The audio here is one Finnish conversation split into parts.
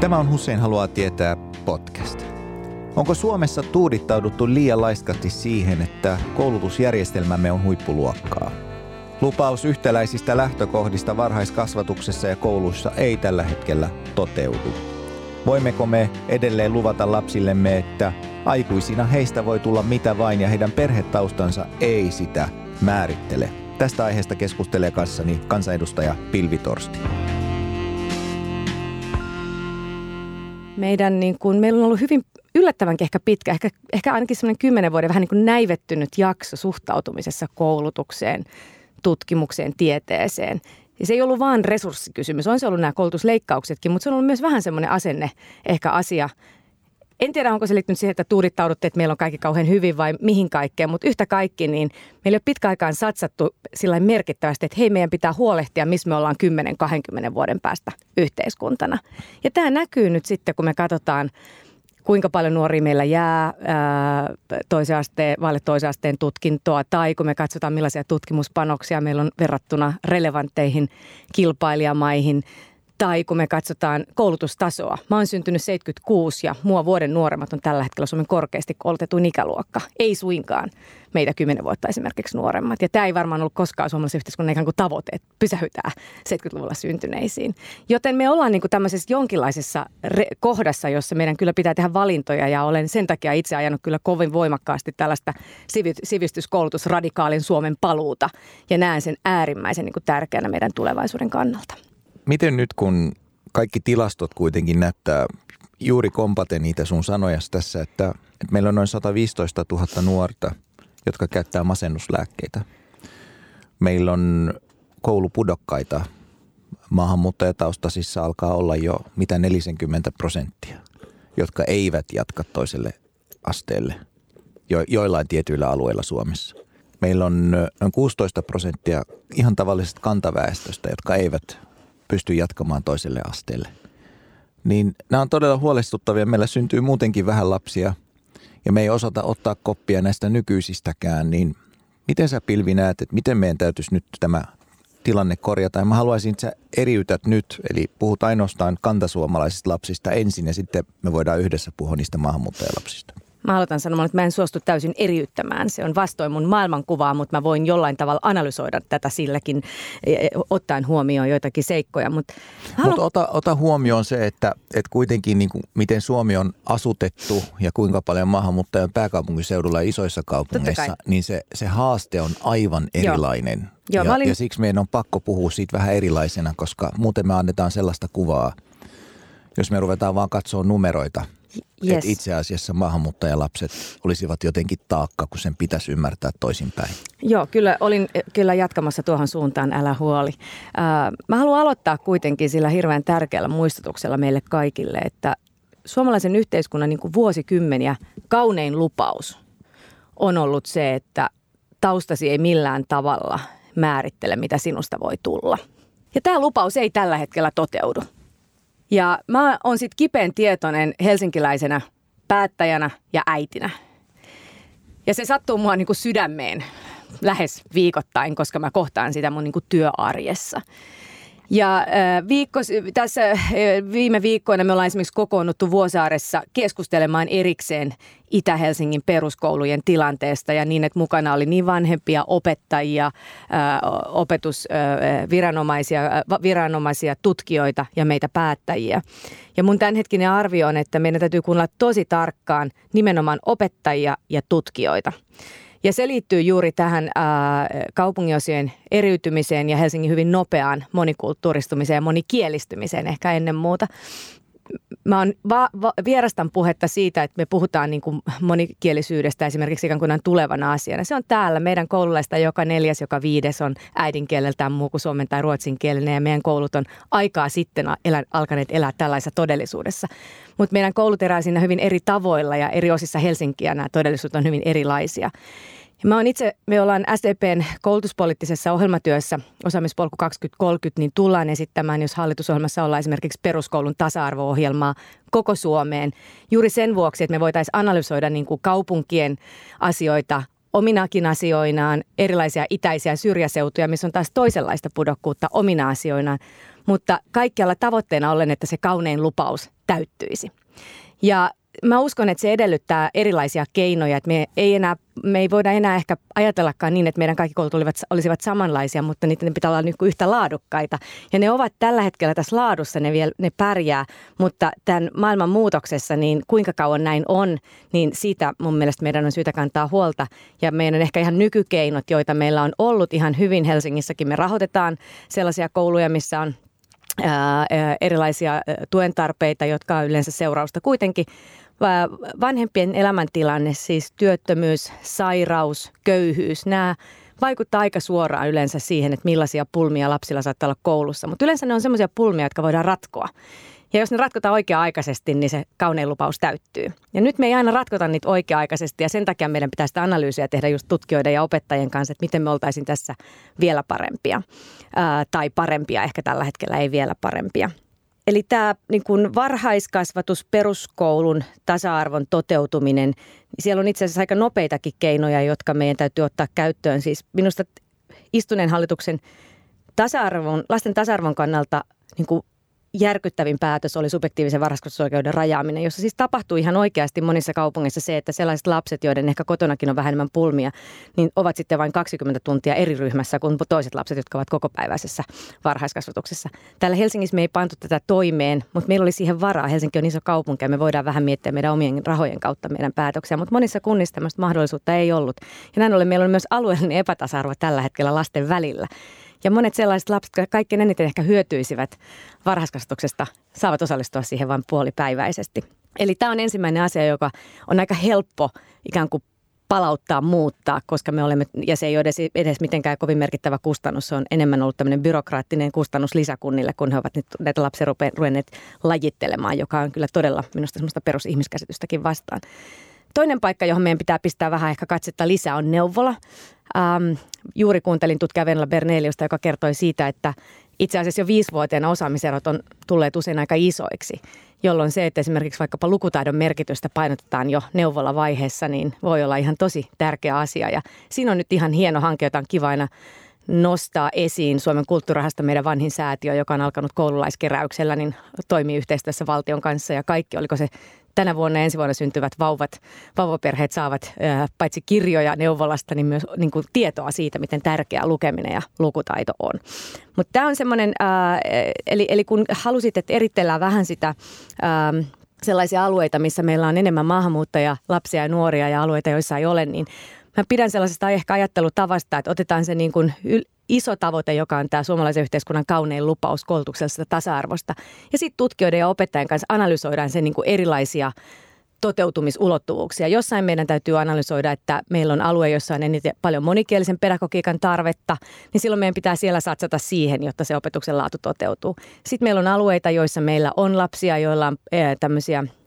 Tämä on Hussein haluaa tietää podcast. Onko Suomessa tuudittauduttu liian laiskasti siihen, että koulutusjärjestelmämme on huippuluokkaa? Lupaus yhtäläisistä lähtökohdista varhaiskasvatuksessa ja kouluissa ei tällä hetkellä toteudu. Voimmeko me edelleen luvata lapsillemme, että aikuisina heistä voi tulla mitä vain ja heidän perhetaustansa ei sitä määrittele? Tästä aiheesta keskustelee kanssani kansanedustaja Pilvi Torsti. Meidän, niin kuin, meillä on ollut hyvin yllättävän ehkä pitkä, ehkä, ehkä ainakin semmoinen kymmenen vuoden vähän niin kuin näivettynyt jakso suhtautumisessa koulutukseen, tutkimukseen, tieteeseen. Ja se ei ollut vain resurssikysymys, on se ollut nämä koulutusleikkauksetkin, mutta se on ollut myös vähän semmoinen asenne, ehkä asia. En tiedä, onko se liittynyt siihen, että tuudittaudutte, että meillä on kaikki kauhean hyvin vai mihin kaikkeen, mutta yhtä kaikki, niin meillä ei ole pitkäaikaan satsattu sillä merkittävästi, että hei, meidän pitää huolehtia, missä me ollaan 10-20 vuoden päästä yhteiskuntana. Ja tämä näkyy nyt sitten, kun me katsotaan kuinka paljon nuoria meillä jää toisen asteen, vaille toisen asteen tutkintoa, tai kun me katsotaan millaisia tutkimuspanoksia meillä on verrattuna relevantteihin kilpailijamaihin, tai kun me katsotaan koulutustasoa. Mä oon syntynyt 76 ja mua vuoden nuoremmat on tällä hetkellä Suomen korkeasti koulutetuin ikäluokka. Ei suinkaan meitä 10 vuotta esimerkiksi nuoremmat. Ja tämä ei varmaan ollut koskaan suomalaisen yhteiskunnan ikään kuin tavoite, että pysähytään 70-luvulla syntyneisiin. Joten me ollaan niin kuin tämmöisessä jonkinlaisessa re- kohdassa, jossa meidän kyllä pitää tehdä valintoja ja olen sen takia itse ajanut kyllä kovin voimakkaasti tällaista sivistyskoulutusradikaalin Suomen paluuta ja näen sen äärimmäisen niin kuin tärkeänä meidän tulevaisuuden kannalta miten nyt kun kaikki tilastot kuitenkin näyttää juuri kompate niitä sun sanojas tässä, että, että meillä on noin 115 000 nuorta, jotka käyttää masennuslääkkeitä. Meillä on koulupudokkaita maahanmuuttajataustasissa alkaa olla jo mitä 40 prosenttia, jotka eivät jatka toiselle asteelle jo, joillain tietyillä alueilla Suomessa. Meillä on noin 16 prosenttia ihan tavallisesta kantaväestöstä, jotka eivät pysty jatkamaan toiselle asteelle. Niin nämä on todella huolestuttavia. Meillä syntyy muutenkin vähän lapsia ja me ei osata ottaa koppia näistä nykyisistäkään, niin miten sä Pilvi näet, että miten meidän täytyisi nyt tämä tilanne korjata? Ja mä haluaisin, että sä eriytät nyt, eli puhut ainoastaan kantasuomalaisista lapsista ensin ja sitten me voidaan yhdessä puhua niistä maahanmuuttajalapsista. Mä aloitan sanomaan, että mä en suostu täysin eriyttämään. Se on vastoin mun maailmankuvaa, mutta mä voin jollain tavalla analysoida tätä silläkin, e, e, ottaen huomioon joitakin seikkoja. Mutta haluan... Mut ota, ota huomioon se, että, että kuitenkin niin kuin, miten Suomi on asutettu ja kuinka paljon maahanmuuttajan pääkaupunkiseudulla ja isoissa kaupungeissa, niin se, se haaste on aivan erilainen. Joo. Joo, ja, olin... ja siksi meidän on pakko puhua siitä vähän erilaisena, koska muuten me annetaan sellaista kuvaa, jos me ruvetaan vaan katsoa numeroita – Yes. Että itse asiassa maahanmuuttajalapset olisivat jotenkin taakka, kun sen pitäisi ymmärtää toisinpäin. Joo, kyllä olin kyllä jatkamassa tuohon suuntaan, älä huoli. mä haluan aloittaa kuitenkin sillä hirveän tärkeällä muistutuksella meille kaikille, että suomalaisen yhteiskunnan niin kuin vuosikymmeniä kaunein lupaus on ollut se, että taustasi ei millään tavalla määrittele, mitä sinusta voi tulla. Ja tämä lupaus ei tällä hetkellä toteudu. Ja mä oon sitten kipeän tietoinen helsinkiläisenä päättäjänä ja äitinä. Ja se sattuu mua niinku sydämeen lähes viikoittain, koska mä kohtaan sitä mun niinku työarjessa. Ja viikko, tässä viime viikkoina me ollaan esimerkiksi kokoonnuttu Vuosaaressa keskustelemaan erikseen Itä-Helsingin peruskoulujen tilanteesta ja niin, että mukana oli niin vanhempia opettajia, opetusviranomaisia, viranomaisia, tutkijoita ja meitä päättäjiä. Ja mun tämänhetkinen arvio on, että meidän täytyy kuunnella tosi tarkkaan nimenomaan opettajia ja tutkijoita. Ja se liittyy juuri tähän ää, kaupunginosien eriytymiseen ja Helsingin hyvin nopeaan monikulttuuristumiseen ja monikielistymiseen ehkä ennen muuta mä oon va- va- vierastan puhetta siitä, että me puhutaan niin kuin monikielisyydestä esimerkiksi ikään kuin tulevana asiana. Se on täällä. Meidän koululaista joka neljäs, joka viides on äidinkieleltään muu kuin suomen tai ruotsinkielinen ja meidän koulut on aikaa sitten elä, alkaneet elää tällaisessa todellisuudessa. Mutta meidän koulut erää siinä hyvin eri tavoilla ja eri osissa Helsinkiä nämä todellisuudet on hyvin erilaisia. Mä oon itse, me ollaan SDPn koulutuspoliittisessa ohjelmatyössä osaamispolku 2030, niin tullaan esittämään, jos hallitusohjelmassa ollaan esimerkiksi peruskoulun tasa-arvo-ohjelmaa koko Suomeen. Juuri sen vuoksi, että me voitaisiin analysoida niin kuin kaupunkien asioita ominakin asioinaan, erilaisia itäisiä syrjäseutuja, missä on taas toisenlaista pudokkuutta omina asioinaan. Mutta kaikkialla tavoitteena ollen, että se kaunein lupaus täyttyisi. Ja mä uskon, että se edellyttää erilaisia keinoja, että me ei, enää, me ei voida enää ehkä ajatellakaan niin, että meidän kaikki koulut olivat, olisivat samanlaisia, mutta niiden pitää olla niin yhtä laadukkaita. Ja ne ovat tällä hetkellä tässä laadussa, ne, vielä, ne pärjää, mutta tämän maailman muutoksessa, niin kuinka kauan näin on, niin siitä mun mielestä meidän on syytä kantaa huolta. Ja meidän ehkä ihan nykykeinot, joita meillä on ollut ihan hyvin Helsingissäkin, me rahoitetaan sellaisia kouluja, missä on erilaisia tuen tarpeita, jotka on yleensä seurausta kuitenkin vanhempien elämäntilanne, siis työttömyys, sairaus, köyhyys, nämä vaikuttaa aika suoraan yleensä siihen, että millaisia pulmia lapsilla saattaa olla koulussa. Mutta yleensä ne on semmoisia pulmia, jotka voidaan ratkoa. Ja jos ne ratkotaan oikea-aikaisesti, niin se kaunein lupaus täyttyy. Ja nyt me ei aina ratkota niitä oikea-aikaisesti ja sen takia meidän pitää sitä analyysiä tehdä just tutkijoiden ja opettajien kanssa, että miten me oltaisiin tässä vielä parempia. Ää, tai parempia, ehkä tällä hetkellä ei vielä parempia. Eli tämä niin kuin varhaiskasvatus, peruskoulun tasa-arvon toteutuminen, niin siellä on itse asiassa aika nopeitakin keinoja, jotka meidän täytyy ottaa käyttöön. Siis minusta istuneen hallituksen tasa-arvon, lasten tasa-arvon kannalta niin kuin järkyttävin päätös oli subjektiivisen varhaiskasvatusoikeuden rajaaminen, jossa siis tapahtui ihan oikeasti monissa kaupungeissa se, että sellaiset lapset, joiden ehkä kotonakin on vähemmän pulmia, niin ovat sitten vain 20 tuntia eri ryhmässä kuin toiset lapset, jotka ovat kokopäiväisessä varhaiskasvatuksessa. Täällä Helsingissä me ei pantu tätä toimeen, mutta meillä oli siihen varaa. Helsinki on iso kaupunki ja me voidaan vähän miettiä meidän omien rahojen kautta meidän päätöksiä, mutta monissa kunnissa tämmöistä mahdollisuutta ei ollut. Ja näin ollen meillä on myös alueellinen epätasa-arvo tällä hetkellä lasten välillä. Ja monet sellaiset lapset, jotka kaikkein eniten ehkä hyötyisivät varhaiskasvatuksesta, saavat osallistua siihen vain puolipäiväisesti. Eli tämä on ensimmäinen asia, joka on aika helppo ikään kuin palauttaa, muuttaa, koska me olemme, ja se ei ole edes, edes mitenkään kovin merkittävä kustannus, se on enemmän ollut tämmöinen byrokraattinen kustannus lisäkunnille, kun he ovat nyt näitä lapsia ruvenneet lajittelemaan, joka on kyllä todella minusta semmoista perusihmiskäsitystäkin vastaan. Toinen paikka, johon meidän pitää pistää vähän ehkä katsetta lisää, on neuvola. Ähm, juuri kuuntelin tutkija Venla Berneliusta, joka kertoi siitä, että itse asiassa jo viisivuotiaana osaamiserot on tulleet usein aika isoiksi, jolloin se, että esimerkiksi vaikkapa lukutaidon merkitystä painotetaan jo neuvolavaiheessa, niin voi olla ihan tosi tärkeä asia. Ja siinä on nyt ihan hieno hanke, jota on kiva aina nostaa esiin Suomen kulttuurahasta meidän vanhin säätiö, joka on alkanut koululaiskeräyksellä, niin toimii yhteistyössä valtion kanssa ja kaikki, oliko se tänä vuonna ensi vuonna syntyvät vauvat, vauvaperheet saavat paitsi kirjoja neuvolasta, niin myös niin kuin tietoa siitä, miten tärkeää lukeminen ja lukutaito on. Mutta tämä on semmoinen, eli, eli kun halusit, että eritellään vähän sitä sellaisia alueita, missä meillä on enemmän maahanmuuttajia, lapsia ja nuoria ja alueita, joissa ei ole, niin mä pidän sellaisesta ehkä ajattelutavasta, että otetaan se niin kuin iso tavoite, joka on tämä suomalaisen yhteiskunnan kaunein lupaus koulutuksellisesta tasa-arvosta. Ja sitten tutkijoiden ja opettajien kanssa analysoidaan sen niin kuin erilaisia toteutumisulottuvuuksia. Jossain meidän täytyy analysoida, että meillä on alue, jossa on eniten paljon monikielisen pedagogiikan tarvetta, niin silloin meidän pitää siellä satsata siihen, jotta se opetuksen laatu toteutuu. Sitten meillä on alueita, joissa meillä on lapsia, joilla on tämmöisiä –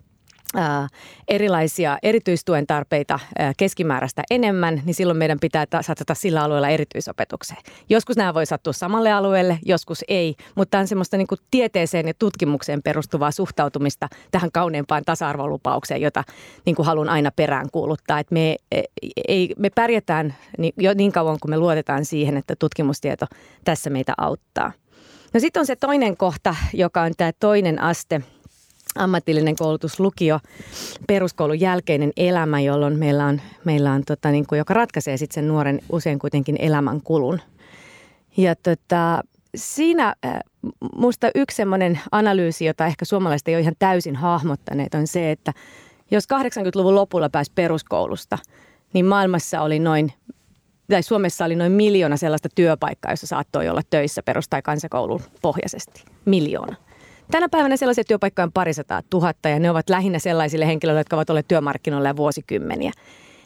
erilaisia erityistuen tarpeita keskimääräistä enemmän, niin silloin meidän pitää satsata sillä alueella erityisopetukseen. Joskus nämä voi sattua samalle alueelle, joskus ei, mutta on semmoista niin kuin tieteeseen ja tutkimukseen perustuvaa suhtautumista tähän kauneimpaan tasa-arvolupaukseen, jota niin kuin haluan aina perään kuuluttaa. Että me, e, ei, me pärjätään jo niin kauan, kun me luotetaan siihen, että tutkimustieto tässä meitä auttaa. No sitten on se toinen kohta, joka on tämä toinen aste – ammatillinen koulutus, lukio, peruskoulun jälkeinen elämä, jolloin meillä on, meillä on tota, niin kuin, joka ratkaisee sitten sen nuoren usein kuitenkin elämän kulun. Ja tota, siinä äh, musta yksi semmoinen analyysi, jota ehkä suomalaiset ei ole ihan täysin hahmottaneet, on se, että jos 80-luvun lopulla pääsi peruskoulusta, niin maailmassa oli noin tai Suomessa oli noin miljoona sellaista työpaikkaa, jossa saattoi olla töissä perus- tai kansakoulun pohjaisesti. Miljoona. Tänä päivänä sellaisia työpaikkoja on parisataa tuhatta ja ne ovat lähinnä sellaisille henkilöille, jotka ovat olleet työmarkkinoilla jo vuosikymmeniä.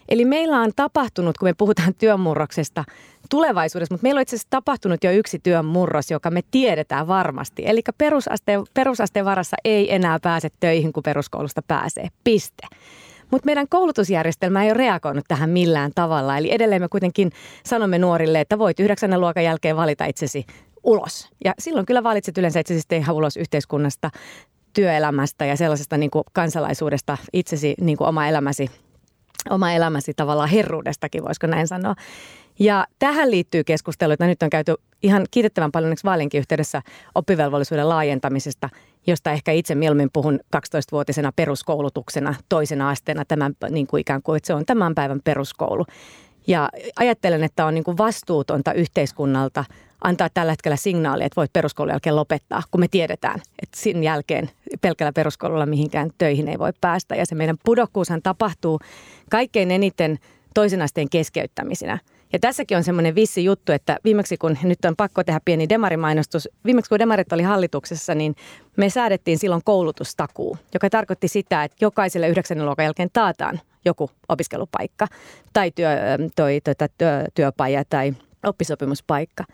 Eli meillä on tapahtunut, kun me puhutaan työmurroksesta tulevaisuudessa, mutta meillä on itse asiassa tapahtunut jo yksi työmurros, joka me tiedetään varmasti. Eli perusasteen, perusasteen varassa ei enää pääse töihin, kun peruskoulusta pääsee. Piste. Mutta meidän koulutusjärjestelmä ei ole reagoinut tähän millään tavalla. Eli edelleen me kuitenkin sanomme nuorille, että voit yhdeksännen luokan jälkeen valita itsesi ulos. Ja silloin kyllä valitset yleensä itsesi ihan ulos yhteiskunnasta, työelämästä ja sellaisesta niin kuin kansalaisuudesta itsesi niin kuin oma elämäsi oma elämäsi tavallaan herruudestakin, voisiko näin sanoa. Ja tähän liittyy keskustelu, että nyt on käyty ihan kiitettävän paljon vaalinkin yhteydessä oppivelvollisuuden laajentamisesta, josta ehkä itse mieluummin puhun 12-vuotisena peruskoulutuksena, toisena asteena, tämän, niin kuin ikään kuin, että se on tämän päivän peruskoulu. Ja ajattelen, että on niin kuin vastuutonta yhteiskunnalta antaa tällä hetkellä signaali, että voit peruskoulun jälkeen lopettaa, kun me tiedetään, että sin jälkeen pelkällä peruskoululla mihinkään töihin ei voi päästä. Ja se meidän pudokkuushan tapahtuu kaikkein eniten toisen asteen keskeyttämisinä. Ja tässäkin on semmoinen vissi juttu, että viimeksi kun, nyt on pakko tehdä pieni demarimainostus, viimeksi kun demarit oli hallituksessa, niin me säädettiin silloin koulutustakuu, joka tarkoitti sitä, että jokaiselle yhdeksännen luokan jälkeen taataan joku opiskelupaikka tai työ, toi, tuota, työ, työpaja tai oppisopimuspaikka.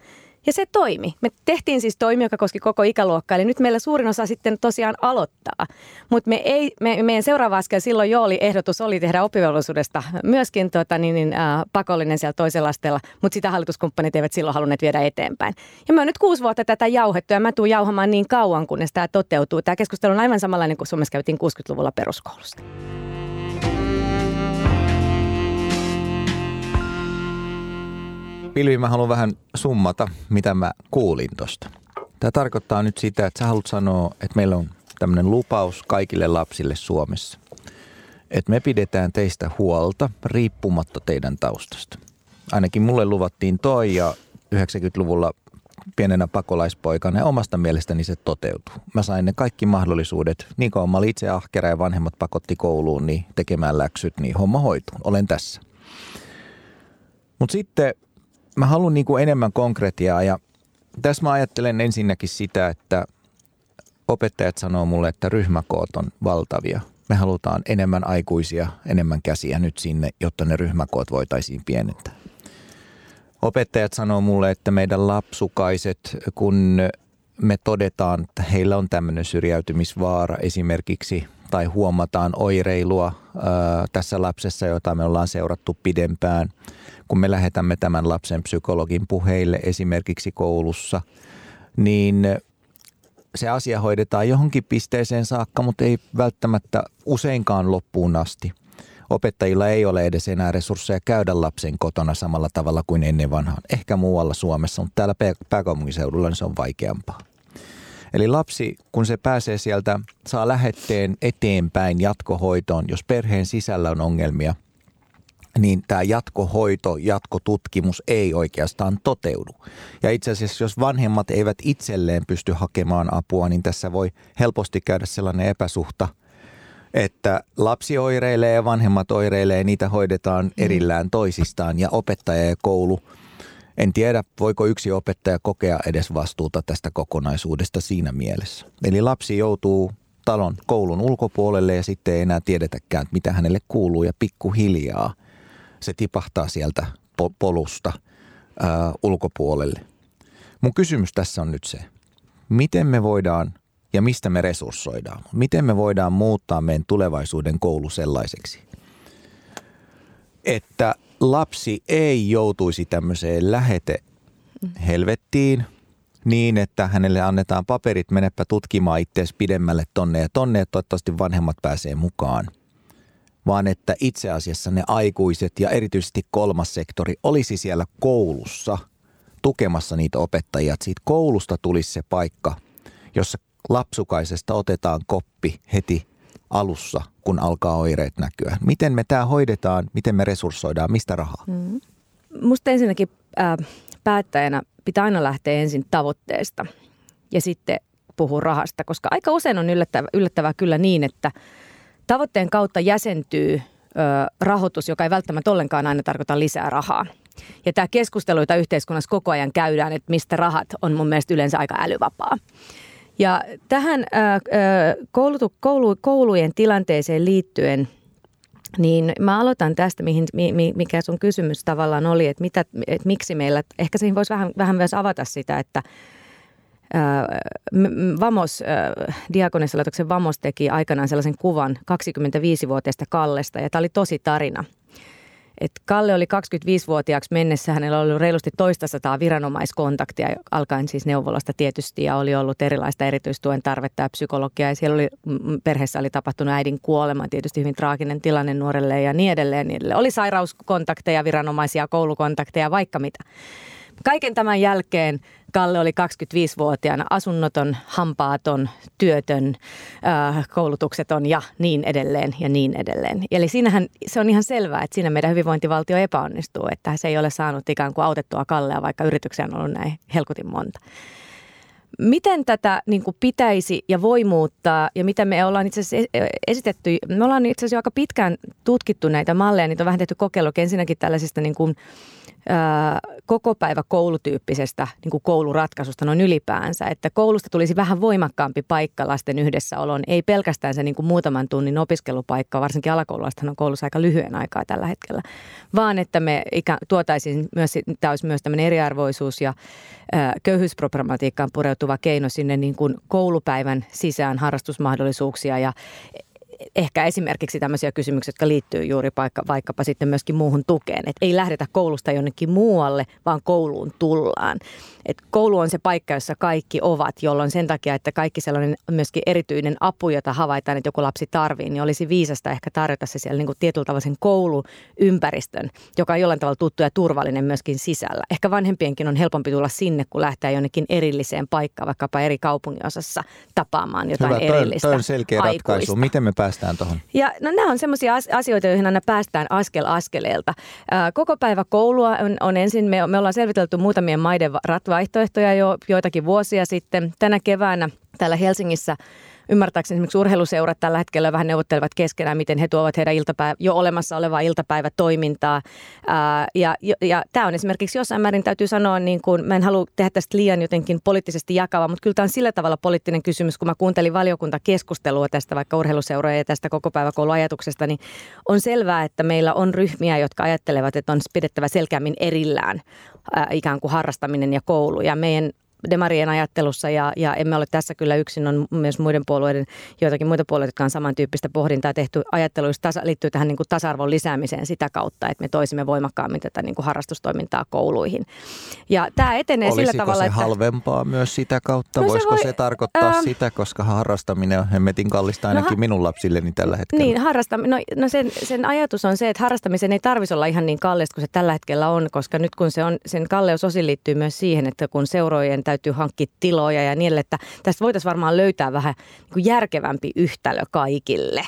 Ja se toimi. Me tehtiin siis toimi, joka koski koko ikäluokkaa, eli nyt meillä suurin osa sitten tosiaan aloittaa. Mutta me ei, me, meidän seuraava askel silloin jo oli, ehdotus oli tehdä oppivelvollisuudesta myöskin tota, niin, niin, äh, pakollinen siellä toisella asteella, mutta sitä hallituskumppanit eivät silloin halunneet viedä eteenpäin. Ja me on nyt kuusi vuotta tätä jauhettu ja mä tuun jauhamaan niin kauan, kunnes tämä toteutuu. Tämä keskustelu on aivan samanlainen kuin Suomessa käytiin 60-luvulla peruskoulusta. Pilvi, mä haluan vähän summata, mitä mä kuulin tosta. Tämä tarkoittaa nyt sitä, että sä haluat sanoa, että meillä on tämmöinen lupaus kaikille lapsille Suomessa. Että me pidetään teistä huolta riippumatta teidän taustasta. Ainakin mulle luvattiin toi ja 90-luvulla pienenä pakolaispoikana ja omasta mielestäni se toteutuu. Mä sain ne kaikki mahdollisuudet, niin kuin mä olin itse ahkera ja vanhemmat pakotti kouluun, niin tekemään läksyt, niin homma hoituu. Olen tässä. Mutta sitten mä haluan niin kuin enemmän konkretiaa ja tässä mä ajattelen ensinnäkin sitä, että opettajat sanoo mulle, että ryhmäkoot on valtavia. Me halutaan enemmän aikuisia, enemmän käsiä nyt sinne, jotta ne ryhmäkoot voitaisiin pienentää. Opettajat sanoo mulle, että meidän lapsukaiset, kun me todetaan, että heillä on tämmöinen syrjäytymisvaara esimerkiksi, tai huomataan oireilua ää, tässä lapsessa, jota me ollaan seurattu pidempään – kun me lähetämme tämän lapsen psykologin puheille esimerkiksi koulussa, niin se asia hoidetaan johonkin pisteeseen saakka, mutta ei välttämättä useinkaan loppuun asti. Opettajilla ei ole edes enää resursseja käydä lapsen kotona samalla tavalla kuin ennen vanhaan. Ehkä muualla Suomessa, mutta täällä pääkaupunkiseudulla niin se on vaikeampaa. Eli lapsi, kun se pääsee sieltä, saa lähetteen eteenpäin jatkohoitoon, jos perheen sisällä on ongelmia – niin tämä jatkohoito, jatkotutkimus ei oikeastaan toteudu. Ja itse asiassa, jos vanhemmat eivät itselleen pysty hakemaan apua, niin tässä voi helposti käydä sellainen epäsuhta, että lapsi oireilee ja vanhemmat oireilee, niitä hoidetaan mm. erillään toisistaan ja opettaja ja koulu – en tiedä, voiko yksi opettaja kokea edes vastuuta tästä kokonaisuudesta siinä mielessä. Eli lapsi joutuu talon koulun ulkopuolelle ja sitten ei enää tiedetäkään, mitä hänelle kuuluu ja pikkuhiljaa se tipahtaa sieltä polusta ää, ulkopuolelle. Mun kysymys tässä on nyt se, miten me voidaan ja mistä me resurssoidaan? Miten me voidaan muuttaa meidän tulevaisuuden koulu sellaiseksi, että lapsi ei joutuisi tämmöiseen lähete helvettiin niin, että hänelle annetaan paperit, menepä tutkimaan itseäsi pidemmälle tonne ja tonne ja toivottavasti vanhemmat pääsee mukaan – vaan että itse asiassa ne aikuiset ja erityisesti kolmas sektori olisi siellä koulussa tukemassa niitä opettajia. Että siitä koulusta tulisi se paikka, jossa lapsukaisesta otetaan koppi heti alussa, kun alkaa oireet näkyä. Miten me tämä hoidetaan, miten me resurssoidaan, mistä rahaa? Mm. Musta ensinnäkin äh, päättäjänä pitää aina lähteä ensin tavoitteesta ja sitten puhua rahasta, koska aika usein on yllättävää, yllättävää kyllä niin, että – Tavoitteen kautta jäsentyy ö, rahoitus, joka ei välttämättä ollenkaan aina tarkoita lisää rahaa. Ja tämä keskustelu, jota yhteiskunnassa koko ajan käydään, että mistä rahat on mun mielestä yleensä aika älyvapaa. Ja tähän koulutu, koulu, koulujen tilanteeseen liittyen, niin mä aloitan tästä, mihin, mikä sun kysymys tavallaan oli, että, mitä, että miksi meillä, ehkä siihen voisi vähän, vähän myös avata sitä, että Vamos, Diakonissalaitoksen Vamos teki aikanaan sellaisen kuvan 25-vuotiaasta Kallesta ja tämä oli tosi tarina. Et Kalle oli 25-vuotiaaksi mennessä, hänellä oli reilusti toista sataa viranomaiskontaktia, alkaen siis neuvolasta tietysti, ja oli ollut erilaista erityistuen tarvetta ja psykologiaa. Ja siellä oli, perheessä oli tapahtunut äidin kuolema, tietysti hyvin traaginen tilanne nuorelle ja niin edelleen. Niin edelleen. Oli sairauskontakteja, viranomaisia, koulukontakteja, vaikka mitä. Kaiken tämän jälkeen Kalle oli 25-vuotiaana asunnoton, hampaaton, työtön, äh, koulutukseton ja niin edelleen ja niin edelleen. Eli siinähän se on ihan selvää, että siinä meidän hyvinvointivaltio epäonnistuu, että se ei ole saanut ikään kuin autettua Kallea, vaikka yrityksiä on ollut näin helkutin monta. Miten tätä niin kuin pitäisi ja voi muuttaa ja mitä me ollaan itse asiassa esitetty, me ollaan itse asiassa aika pitkään tutkittu näitä malleja, niitä on vähän tehty kokeilu ensinnäkin tällaisista niin kuin, koko päivä koulutyyppisestä niin kuin kouluratkaisusta noin ylipäänsä, että koulusta tulisi vähän voimakkaampi paikka lasten yhdessäoloon, ei pelkästään se niin kuin muutaman tunnin opiskelupaikka, varsinkin alakoululaistahan on koulussa aika lyhyen aikaa tällä hetkellä, vaan että me ikä, tuotaisiin myös, tämä olisi myös tämmöinen eriarvoisuus ja ää, köyhyysproblematiikkaan pureutuva keino sinne niin kuin koulupäivän sisään harrastusmahdollisuuksia ja ehkä esimerkiksi tämmöisiä kysymyksiä, jotka liittyy juuri paikka, vaikkapa sitten myöskin muuhun tukeen. Että ei lähdetä koulusta jonnekin muualle, vaan kouluun tullaan. Et koulu on se paikka, jossa kaikki ovat, jolloin sen takia, että kaikki sellainen myöskin erityinen apu, jota havaitaan, että joku lapsi tarvii, niin olisi viisasta ehkä tarjota se siellä niin kuin tietyllä tavalla sen kouluympäristön, joka on jollain tavalla tuttu ja turvallinen myöskin sisällä. Ehkä vanhempienkin on helpompi tulla sinne, kun lähtee jonnekin erilliseen paikkaan, vaikkapa eri kaupunginosassa tapaamaan jotain Hyvä, erillistä toi on selkeä aikuista. ratkaisu. Miten me päästään tuohon? Ja no, nämä on sellaisia asioita, joihin aina päästään askel askeleelta. Koko päivä koulua on, on ensin, me, me ollaan selvitelty muutamien maiden ratvaihtoehtoja jo joitakin vuosia sitten. Tänä keväänä täällä Helsingissä ymmärtääkseni esimerkiksi urheiluseurat tällä hetkellä vähän neuvottelevat keskenään, miten he tuovat heidän iltapäivä, jo olemassa olevaa iltapäivätoimintaa. Ää, ja, ja, tämä on esimerkiksi jossain määrin täytyy sanoa, niin kuin, mä en halua tehdä tästä liian jotenkin poliittisesti jakava, mutta kyllä tämä on sillä tavalla poliittinen kysymys, kun mä kuuntelin valiokuntakeskustelua tästä vaikka urheiluseuroja ja tästä koko päiväkouluajatuksesta, niin on selvää, että meillä on ryhmiä, jotka ajattelevat, että on pidettävä selkeämmin erillään ikään kuin harrastaminen ja koulu. Ja meidän demarien ajattelussa ja, ja emme ole tässä kyllä yksin, on myös muiden puolueiden, joitakin muita puolueita, jotka on samantyyppistä pohdintaa tehty. Ajattelu tasa, liittyy tähän niin kuin tasa-arvon lisäämiseen sitä kautta, että me toisimme voimakkaammin tätä niin kuin harrastustoimintaa kouluihin. Ja tämä etenee Olisiko sillä tavalla, se että... halvempaa myös sitä kautta? No Voisiko se, voi, se tarkoittaa äh, sitä, koska harrastaminen on hemmetin kallista ainakin no, minun lapsilleni tällä hetkellä? Niin, harrastaminen. No, no sen, sen ajatus on se, että harrastamisen ei tarvitsisi olla ihan niin kallista kuin se tällä hetkellä on, koska nyt kun se on, sen kalleus osin liittyy myös siihen, että kun seurojen täytyy hankkia tiloja ja niin, että tästä voitaisiin varmaan löytää vähän niin kuin järkevämpi yhtälö kaikille.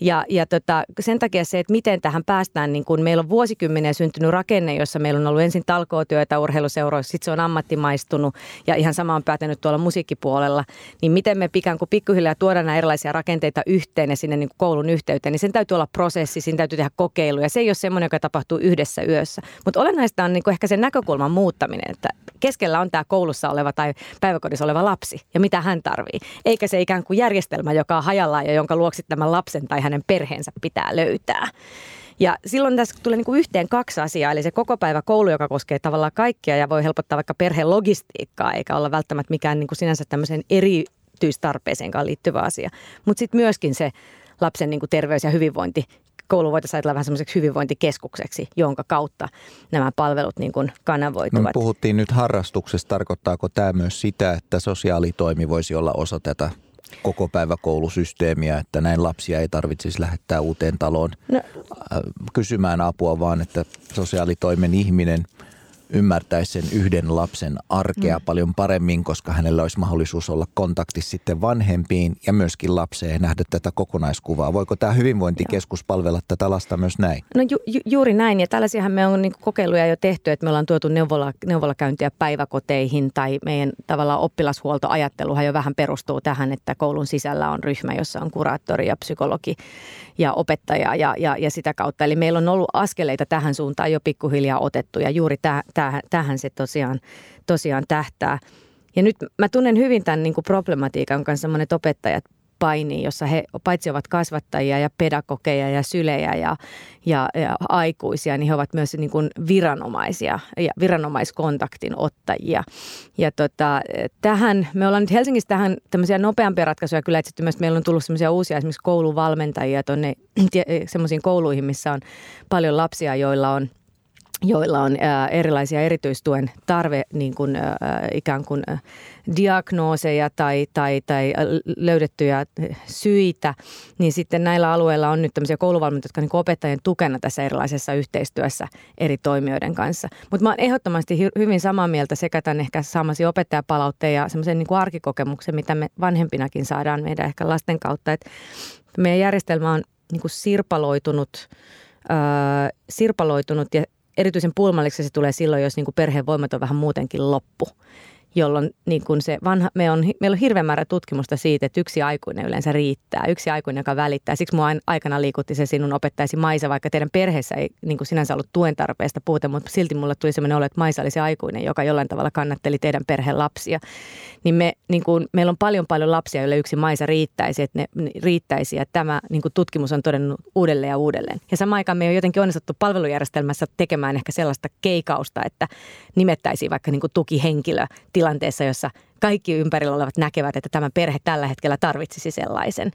Ja, ja tota, sen takia se, että miten tähän päästään, niin kun meillä on vuosikymmeniä syntynyt rakenne, jossa meillä on ollut ensin talkootyötä urheiluseuroissa, sitten se on ammattimaistunut ja ihan sama on päätänyt tuolla musiikkipuolella, niin miten me ikään kuin pikkuhiljaa tuodaan nämä erilaisia rakenteita yhteen ja sinne niin kuin koulun yhteyteen, niin sen täytyy olla prosessi, siinä täytyy tehdä kokeiluja. Se ei ole semmoinen, joka tapahtuu yhdessä yössä. Mutta olennaista on niin kuin ehkä sen näkökulman muuttaminen, että keskellä on tämä koulussa oleva tai päiväkodissa oleva lapsi ja mitä hän tarvii. Eikä se ikään kuin järjestelmä, joka on hajallaan ja jonka luoksi tämän lapsen tai hänen perheensä pitää löytää. Ja silloin tässä tulee niin kuin yhteen kaksi asiaa, eli se koko päivä koulu, joka koskee tavallaan kaikkia ja voi helpottaa vaikka perheen logistiikkaa, eikä olla välttämättä mikään niin kuin sinänsä tämmöisen erityistarpeeseenkaan liittyvä asia. Mutta sitten myöskin se lapsen niin kuin terveys ja hyvinvointi koulu voitaisiin ajatella vähän semmoiseksi hyvinvointikeskukseksi, jonka kautta nämä palvelut niin kuin kanavoituvat. No, puhuttiin nyt harrastuksesta. Tarkoittaako tämä myös sitä, että sosiaalitoimi voisi olla osa tätä koko päiväkoulusysteemiä, että näin lapsia ei tarvitsisi lähettää uuteen taloon no. Äh, kysymään apua, vaan että sosiaalitoimen ihminen – ymmärtäisi sen yhden lapsen arkea mm. paljon paremmin, koska hänellä olisi mahdollisuus olla kontaktissa sitten vanhempiin ja myöskin lapseen ja nähdä tätä kokonaiskuvaa. Voiko tämä hyvinvointikeskus Joo. palvella tätä lasta myös näin? No ju, ju, juuri näin ja tällaisiahan me on niin kokeiluja jo tehty, että me ollaan tuotu neuvola, neuvolakäyntiä päiväkoteihin tai meidän tavallaan oppilashuoltoajatteluhan jo vähän perustuu tähän, että koulun sisällä on ryhmä, jossa on kuraattori ja psykologi ja opettaja ja, ja, ja sitä kautta. Eli meillä on ollut askeleita tähän suuntaan jo pikkuhiljaa otettu ja juuri tämä tähän, tähän se tosiaan, tosiaan tähtää. Ja nyt mä tunnen hyvin tämän niin kuin problematiikan kanssa monet opettajat painiin, jossa he paitsi ovat kasvattajia ja pedagogeja ja sylejä ja, ja, ja aikuisia, niin he ovat myös niin kuin viranomaisia ja viranomaiskontaktin ottajia. Ja tota, tähän, me ollaan nyt Helsingissä tähän tämmöisiä nopeampia ratkaisuja kyllä etsitty myös. Meillä on tullut semmoisia uusia esimerkiksi kouluvalmentajia tuonne semmoisiin kouluihin, missä on paljon lapsia, joilla on – joilla on erilaisia erityistuen tarve niin kuin, ää, ikään kuin diagnooseja tai, tai, tai löydettyjä syitä, niin sitten näillä alueilla on nyt tämmöisiä kouluvalmentajia, jotka niin opettajien tukena tässä erilaisessa yhteistyössä eri toimijoiden kanssa. Mutta mä oon ehdottomasti hy- hyvin samaa mieltä sekä tämän ehkä saamasi opettajapalautteen ja semmoisen niin kuin arkikokemuksen, mitä me vanhempinakin saadaan meidän ehkä lasten kautta. Et meidän järjestelmä on niin kuin sirpaloitunut, sirpaloitunut ja erityisen pulmalliksi se tulee silloin, jos niin kuin perheen voimat on vähän muutenkin loppu jolloin niin kuin se vanha, me on, meillä on hirveän määrä tutkimusta siitä, että yksi aikuinen yleensä riittää, yksi aikuinen, joka välittää. Siksi mua aikana liikutti se sinun opettaisi Maisa, vaikka teidän perheessä ei niin kuin sinänsä ollut tuen tarpeesta puhuta, mutta silti mulle tuli sellainen olo, että Maisa oli se aikuinen, joka jollain tavalla kannatteli teidän perheen lapsia. Niin, me, niin kuin, meillä on paljon paljon lapsia, joille yksi Maisa riittäisi, että ne riittäisi, ja tämä niin kuin tutkimus on todennut uudelleen ja uudelleen. Ja samaan aikaan me on jotenkin onnistuttu palvelujärjestelmässä tekemään ehkä sellaista keikausta, että nimettäisiin vaikka niin kuin tukihenkilö tilanteessa, jossa kaikki ympärillä olevat näkevät, että tämä perhe tällä hetkellä tarvitsisi sellaisen.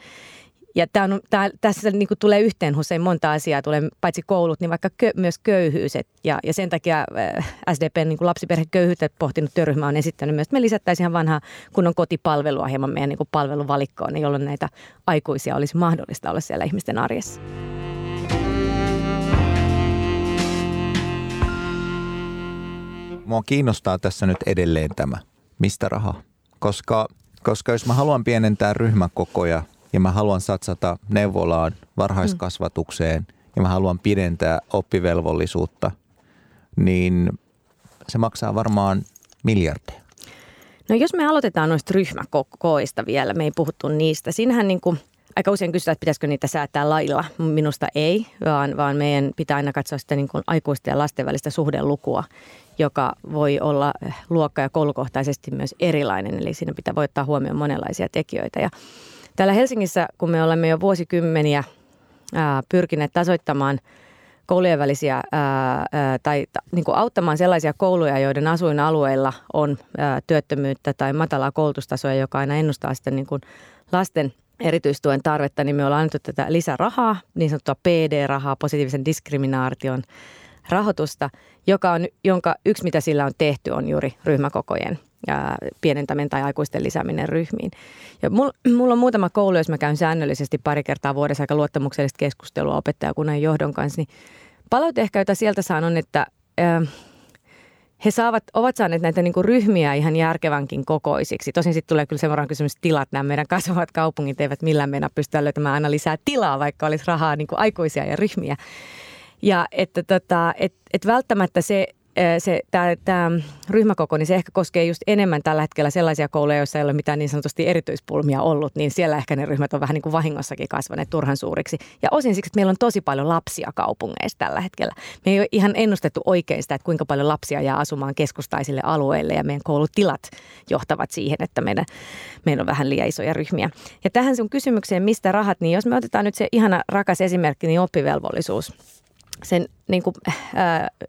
Ja tämä on, tämä, tässä niin tulee yhteen usein monta asiaa, tulee paitsi koulut, niin vaikka kö, myös köyhyys. Et, ja, ja sen takia äh, SDPn niin lapsiperheköyhyyttä pohtinut työryhmä on esittänyt myös, että me lisättäisiin ihan vanhaa kunnon kotipalvelua hieman meidän niin kuin palveluvalikkoon, jolloin näitä aikuisia olisi mahdollista olla siellä ihmisten arjessa. Mua kiinnostaa tässä nyt edelleen tämä, mistä raha. Koska, koska jos mä haluan pienentää ryhmäkokoja ja mä haluan satsata neuvolaan, varhaiskasvatukseen ja mä haluan pidentää oppivelvollisuutta, niin se maksaa varmaan miljardeja. No jos me aloitetaan noista ryhmäkokoista vielä, me ei puhuttu niistä. Siinähän niin kuin aika usein kysytään, että pitäisikö niitä säätää lailla. Minusta ei, vaan, vaan meidän pitää aina katsoa sitä niin kuin aikuisten ja lasten välistä suhdelukua joka voi olla luokka- ja koulukohtaisesti myös erilainen. Eli siinä pitää voi ottaa huomioon monenlaisia tekijöitä. Ja täällä Helsingissä, kun me olemme jo vuosikymmeniä pyrkineet tasoittamaan koulujen välisiä ää, tai ta, niin kuin auttamaan sellaisia kouluja, joiden asuinalueilla on ää, työttömyyttä tai matalaa koulutustasoa, joka aina ennustaa sitten niin kuin lasten erityistuen tarvetta, niin me ollaan annettu tätä lisärahaa, niin sanottua PD-rahaa, positiivisen diskriminaation rahoitusta, joka on, jonka yksi mitä sillä on tehty on juuri ryhmäkokojen ja pienentäminen tai aikuisten lisääminen ryhmiin. Ja mulla, mulla on muutama koulu, jos mä käyn säännöllisesti pari kertaa vuodessa aika luottamuksellista keskustelua opettajakunnan johdon kanssa, niin palaute ehkä, jota sieltä saan on, että äh, he saavat, ovat saaneet näitä niin ryhmiä ihan järkevänkin kokoisiksi. Tosin sitten tulee kyllä sen kysymys, tilat, nämä meidän kasvavat kaupungit eivät millään mennä pystyä löytämään aina lisää tilaa, vaikka olisi rahaa niin aikuisia ja ryhmiä. Ja että tota, et, et välttämättä se, se, tämä ryhmäkoko, niin se ehkä koskee just enemmän tällä hetkellä sellaisia kouluja, joissa ei ole mitään niin sanotusti erityispulmia ollut, niin siellä ehkä ne ryhmät on vähän niin kuin vahingossakin kasvaneet turhan suuriksi. Ja osin siksi, että meillä on tosi paljon lapsia kaupungeissa tällä hetkellä. Me ei ole ihan ennustettu oikein sitä, että kuinka paljon lapsia jää asumaan keskustaisille alueille ja meidän koulutilat johtavat siihen, että meidän, meillä on vähän liian isoja ryhmiä. Ja tähän sun kysymykseen, mistä rahat, niin jos me otetaan nyt se ihana rakas esimerkki, niin oppivelvollisuus sen, niin kuin,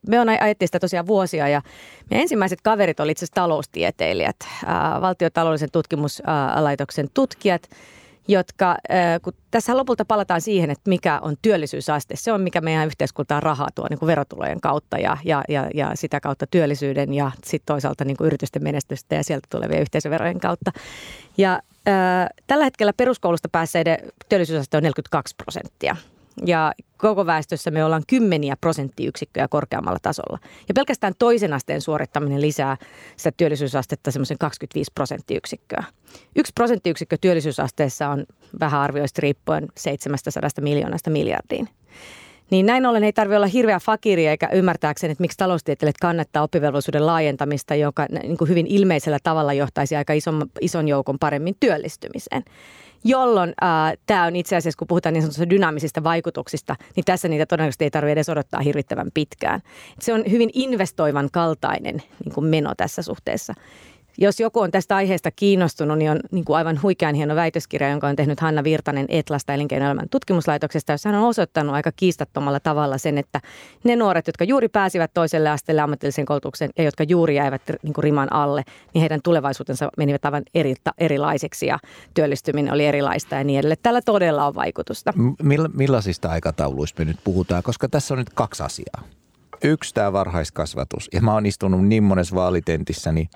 me on ajettiin sitä tosiaan vuosia ja meidän ensimmäiset kaverit olivat itse asiassa taloustieteilijät, ää, valtiotaloudellisen tutkimuslaitoksen tutkijat, jotka, kun tässä lopulta palataan siihen, että mikä on työllisyysaste, se on mikä meidän yhteiskuntaan rahaa tuo niin kuin verotulojen kautta ja, ja, ja, ja sitä kautta työllisyyden ja sitten toisaalta niin kuin yritysten menestystä ja sieltä tulevien yhteisöverojen kautta. Ja tällä hetkellä peruskoulusta päässeiden työllisyysaste on 42 prosenttia ja koko väestössä me ollaan kymmeniä prosenttiyksikköjä korkeammalla tasolla. Ja pelkästään toisen asteen suorittaminen lisää sitä työllisyysastetta semmoisen 25 prosenttiyksikköä. Yksi prosenttiyksikkö työllisyysasteessa on vähän arvioista riippuen 700 miljoonasta miljardiin. Niin näin ollen ei tarvitse olla hirveä fakiri eikä ymmärtääkseni, että miksi taloustieteilijät kannattaa oppivelvollisuuden laajentamista, joka niin kuin hyvin ilmeisellä tavalla johtaisi aika ison, ison joukon paremmin työllistymiseen jolloin äh, tämä on itse asiassa, kun puhutaan niin sanotusta dynaamisista vaikutuksista, niin tässä niitä todennäköisesti ei tarvitse edes odottaa hirvittävän pitkään. Se on hyvin investoivan kaltainen niin kuin meno tässä suhteessa. Jos joku on tästä aiheesta kiinnostunut, niin on niin kuin aivan huikean hieno väitöskirja, jonka on tehnyt Hanna Virtanen Etlasta elinkeinoelämän tutkimuslaitoksesta, jossa hän on osoittanut aika kiistattomalla tavalla sen, että ne nuoret, jotka juuri pääsivät toiselle asteelle ammatillisen koulutuksen ja jotka juuri jäivät niin kuin riman alle, niin heidän tulevaisuutensa menivät aivan eri, erilaiseksi ja työllistyminen oli erilaista ja niin edelleen. Tällä todella on vaikutusta. Mill, millaisista aikatauluista me nyt puhutaan, koska tässä on nyt kaksi asiaa. Yksi tämä varhaiskasvatus. Ja mä oon istunut niin monessa vaalitentissä, niin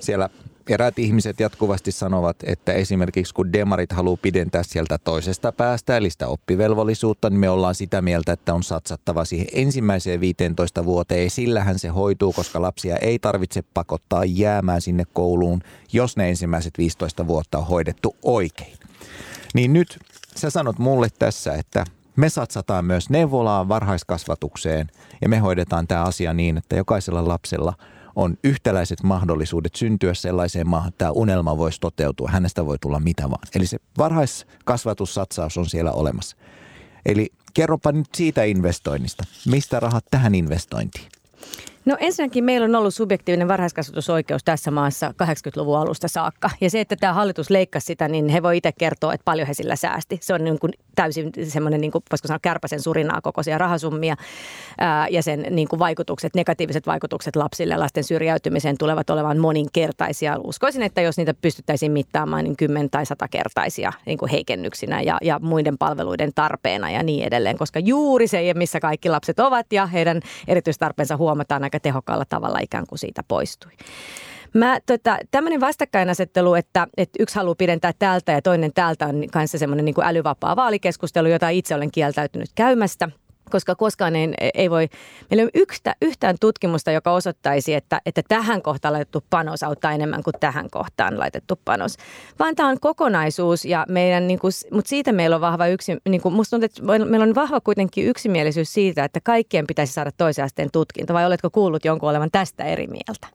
siellä eräät ihmiset jatkuvasti sanovat, että esimerkiksi kun demarit haluaa pidentää sieltä toisesta päästä, eli sitä oppivelvollisuutta, niin me ollaan sitä mieltä, että on satsattava siihen ensimmäiseen 15 vuoteen. Sillähän se hoituu, koska lapsia ei tarvitse pakottaa jäämään sinne kouluun, jos ne ensimmäiset 15 vuotta on hoidettu oikein. Niin nyt sä sanot mulle tässä, että me satsataan myös neuvolaan varhaiskasvatukseen ja me hoidetaan tämä asia niin, että jokaisella lapsella on yhtäläiset mahdollisuudet syntyä sellaiseen maahan, että tämä unelma voisi toteutua. Hänestä voi tulla mitä vaan. Eli se varhaiskasvatussatsaus on siellä olemassa. Eli kerropa nyt siitä investoinnista. Mistä rahat tähän investointiin? No ensinnäkin meillä on ollut subjektiivinen varhaiskasvatusoikeus tässä maassa 80-luvun alusta saakka. Ja se, että tämä hallitus leikkasi sitä, niin he voi itse kertoa, että paljon he sillä säästi. Se on niin kuin täysin semmoinen, niin kuin, voisiko sanoa, kärpäsen surinaa kokoisia rahasummia. Ää, ja sen niin kuin vaikutukset, negatiiviset vaikutukset lapsille lasten syrjäytymiseen tulevat olemaan moninkertaisia. Uskoisin, että jos niitä pystyttäisiin mittaamaan, niin kymmen- tai satakertaisia niin kuin heikennyksinä ja, ja muiden palveluiden tarpeena ja niin edelleen. Koska juuri se, missä kaikki lapset ovat ja heidän erityistarpeensa huomataan aika tehokkaalla tavalla ikään kuin siitä poistui. Mä, tota, tämmöinen vastakkainasettelu, että, että yksi haluaa pidentää täältä ja toinen täältä on kanssa semmoinen niin älyvapaa vaalikeskustelu, jota itse olen kieltäytynyt käymästä – koska koskaan ei, ei voi, meillä ei ole yhtä, yhtään tutkimusta, joka osoittaisi, että, että tähän kohtaan laitettu panos auttaa enemmän kuin tähän kohtaan laitettu panos. Vaan tämä on kokonaisuus, ja meidän, niin kuin, mutta siitä meillä on vahva yksi, niin kuin, musta tuntuu, että meillä on vahva kuitenkin yksimielisyys siitä, että kaikkien pitäisi saada toisen asteen tutkinto, vai oletko kuullut jonkun olevan tästä eri mieltä?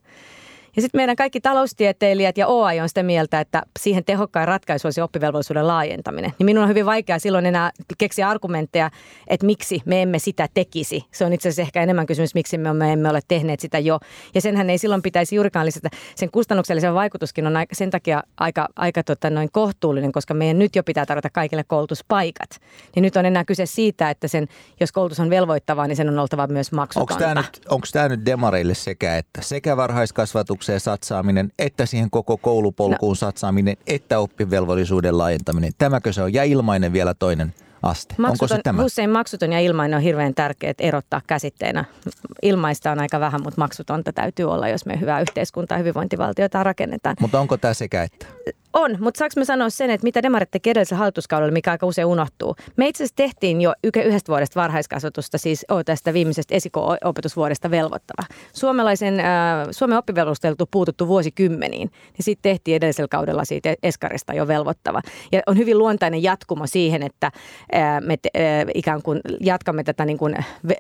Ja sitten meidän kaikki taloustieteilijät ja OAI on sitä mieltä, että siihen tehokkain ratkaisu olisi oppivelvollisuuden laajentaminen. Niin minun on hyvin vaikea silloin enää keksiä argumentteja, että miksi me emme sitä tekisi. Se on itse asiassa ehkä enemmän kysymys, miksi me emme ole tehneet sitä jo. Ja senhän ei silloin pitäisi juurikaan lisätä. Sen kustannuksellisen vaikutuskin on sen takia aika, aika tota noin kohtuullinen, koska meidän nyt jo pitää tarjota kaikille koulutuspaikat. Niin nyt on enää kyse siitä, että sen, jos koulutus on velvoittavaa, niin sen on oltava myös maksutonta. Onko tämä nyt, onko tämä nyt demareille sekä että sekä varhaiskasvatuksen koulutukseen satsaaminen, että siihen koko koulupolkuun no. satsaaminen, että oppivelvollisuuden laajentaminen. Tämäkö se on? Ja ilmainen vielä toinen aste. Maksuton, Onko se tämä? Usein maksuton ja ilmainen on hirveän tärkeää erottaa käsitteenä. Ilmaista on aika vähän, mutta maksutonta täytyy olla, jos me hyvää yhteiskuntaa ja hyvinvointivaltiota rakennetaan. Mutta onko tämä sekä että? On, mutta saanko mä sanoa sen, että mitä demarit teki edellisellä hallituskaudella, mikä aika usein unohtuu. Me itse asiassa tehtiin jo yhdestä vuodesta varhaiskasvatusta, siis tästä viimeisestä esiko-opetusvuodesta velvoittava. Suomalaisen, äh, Suomen oppivelvollisuudelta puututtu vuosikymmeniin, niin sitten tehtiin edellisellä kaudella siitä eskarista jo velvoittava. Ja on hyvin luontainen jatkumo siihen, että äh, me te, äh, ikään kuin jatkamme tätä niin kuin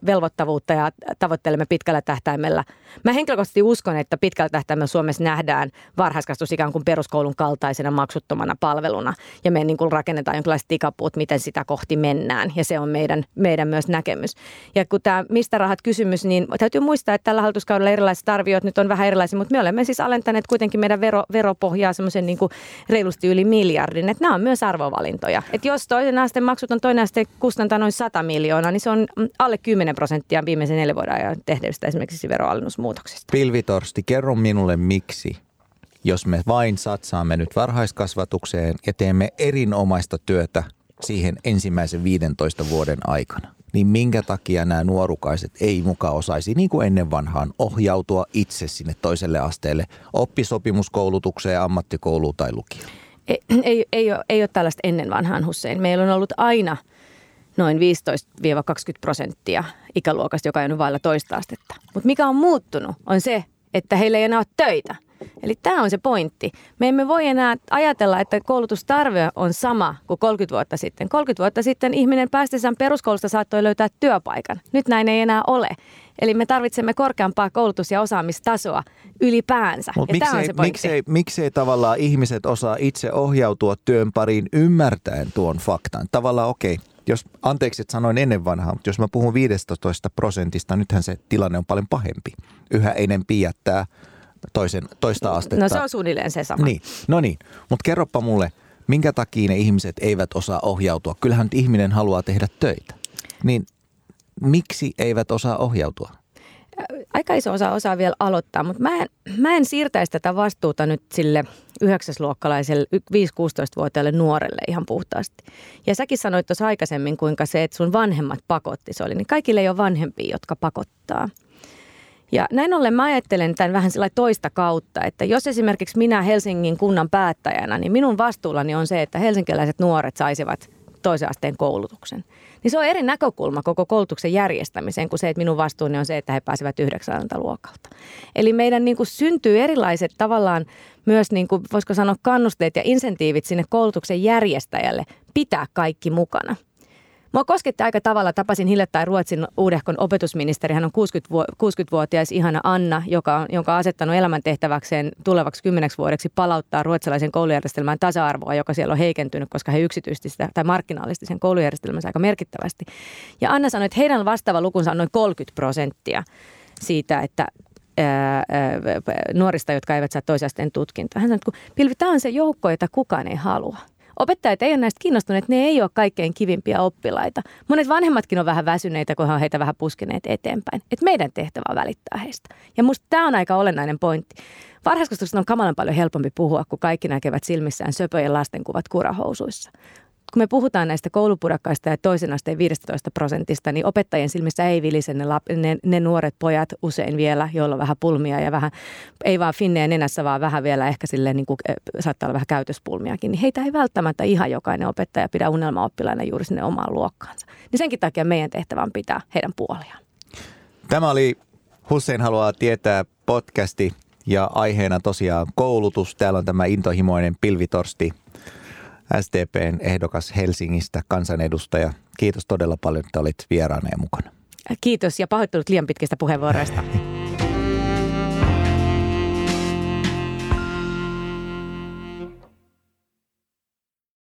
velvoittavuutta ja tavoittelemme pitkällä tähtäimellä. Mä henkilökohtaisesti uskon, että pitkällä tähtäimellä Suomessa nähdään varhaiskasvatus ikään kuin peruskoulun kaltaisen ilmaisena maksuttomana palveluna. Ja me niin kuin rakennetaan jonkinlaiset tikapuut, miten sitä kohti mennään. Ja se on meidän, meidän myös näkemys. Ja kun tämä mistä rahat kysymys, niin täytyy muistaa, että tällä hallituskaudella erilaiset arviot nyt on vähän erilaisia, mutta me olemme siis alentaneet kuitenkin meidän vero, veropohjaa semmoisen niin kuin reilusti yli miljardin. Että nämä on myös arvovalintoja. Että jos toinen aste maksut on toinen aste kustantaa noin 100 miljoonaa, niin se on alle 10 prosenttia viimeisen neljän vuoden ajan tehdyistä esimerkiksi veroalennusmuutoksesta. Pilvitorsti, kerro minulle miksi jos me vain satsaamme nyt varhaiskasvatukseen ja teemme erinomaista työtä siihen ensimmäisen 15 vuoden aikana, niin minkä takia nämä nuorukaiset ei mukaan osaisi, niin kuin ennen vanhaan, ohjautua itse sinne toiselle asteelle oppisopimuskoulutukseen, ammattikouluun tai lukioon? Ei, ei, ei, ole, ei ole tällaista ennen vanhaan Hussein. Meillä on ollut aina noin 15-20 prosenttia ikäluokasta, joka on vailla toista astetta. Mutta mikä on muuttunut, on se, että heillä ei enää ole töitä – Eli tämä on se pointti. Me emme voi enää ajatella, että koulutustarve on sama kuin 30 vuotta sitten. 30 vuotta sitten ihminen päästessään peruskoulusta saattoi löytää työpaikan. Nyt näin ei enää ole. Eli me tarvitsemme korkeampaa koulutus- ja osaamistasoa ylipäänsä. Mutta miksei, miksei, miksei tavallaan ihmiset osaa itse ohjautua työn pariin ymmärtäen tuon faktan? Tavallaan okei, okay, jos, anteeksi, että sanoin ennen vanhaa, mutta jos mä puhun 15 prosentista, nythän se tilanne on paljon pahempi. Yhä enempi jättää toisen, toista astetta. No se on suunnilleen se sama. Niin, no niin. Mutta kerropa mulle, minkä takia ne ihmiset eivät osaa ohjautua? Kyllähän nyt ihminen haluaa tehdä töitä. Niin miksi eivät osaa ohjautua? aika iso osa osaa vielä aloittaa, mutta mä en, mä en siirtäisi tätä vastuuta nyt sille yhdeksäsluokkalaiselle 5-16-vuotiaalle nuorelle ihan puhtaasti. Ja säkin sanoit tuossa aikaisemmin, kuinka se, että sun vanhemmat pakotti se oli, niin kaikille ei ole vanhempia, jotka pakottaa. Ja näin ollen mä ajattelen tämän vähän sillä toista kautta, että jos esimerkiksi minä Helsingin kunnan päättäjänä, niin minun vastuullani on se, että helsinkiläiset nuoret saisivat toisen asteen koulutuksen. Niin se on eri näkökulma koko koulutuksen järjestämiseen kuin se, että minun vastuuni on se, että he pääsevät yhdeksänneltä luokalta. Eli meidän niin kuin syntyy erilaiset tavallaan myös, niin kuin, voisiko sanoa, kannusteet ja insentiivit sinne koulutuksen järjestäjälle pitää kaikki mukana – Mua kosketti aika tavalla. Tapasin hiljattain Ruotsin uudehkon opetusministeri. Hän on 60-vuotias ihana Anna, joka on, jonka on asettanut elämäntehtäväkseen tulevaksi kymmeneksi vuodeksi palauttaa ruotsalaisen koulujärjestelmän tasa-arvoa, joka siellä on heikentynyt, koska he yksityisti sitä, tai markkinaalisti sen koulujärjestelmänsä aika merkittävästi. Ja Anna sanoi, että heidän vastaava lukunsa on noin 30 prosenttia siitä, että nuorista, jotka eivät saa toisen asteen tutkintoa. Hän sanoi, että Pilvi, tämä on se joukko, jota kukaan ei halua opettajat ei ole näistä kiinnostuneet, ne ei ole kaikkein kivimpiä oppilaita. Monet vanhemmatkin on vähän väsyneitä, kun he on heitä vähän puskeneet eteenpäin. Et meidän tehtävä on välittää heistä. Ja musta tämä on aika olennainen pointti. Varhaiskasvatuksesta on kamalan paljon helpompi puhua, kun kaikki näkevät silmissään söpöjen lastenkuvat kurahousuissa kun me puhutaan näistä koulupurakkaista ja toisen asteen 15 prosentista, niin opettajien silmissä ei vilise ne, lap, ne, ne nuoret pojat usein vielä, joilla on vähän pulmia ja vähän, ei vaan finnejä nenässä, vaan vähän vielä ehkä silleen, niin kuin, saattaa olla vähän käytöspulmiakin. Niin heitä ei välttämättä ihan jokainen opettaja pidä unelmaoppilaina juuri sinne omaan luokkaansa. Niin senkin takia meidän tehtävä on pitää heidän puoliaan. Tämä oli Hussein haluaa tietää podcasti ja aiheena tosiaan koulutus. Täällä on tämä intohimoinen pilvitorsti SDPn ehdokas Helsingistä, kansanedustaja. Kiitos todella paljon, että olit vieraana ja mukana. Kiitos ja pahoittelut liian pitkistä puheenvuoroista.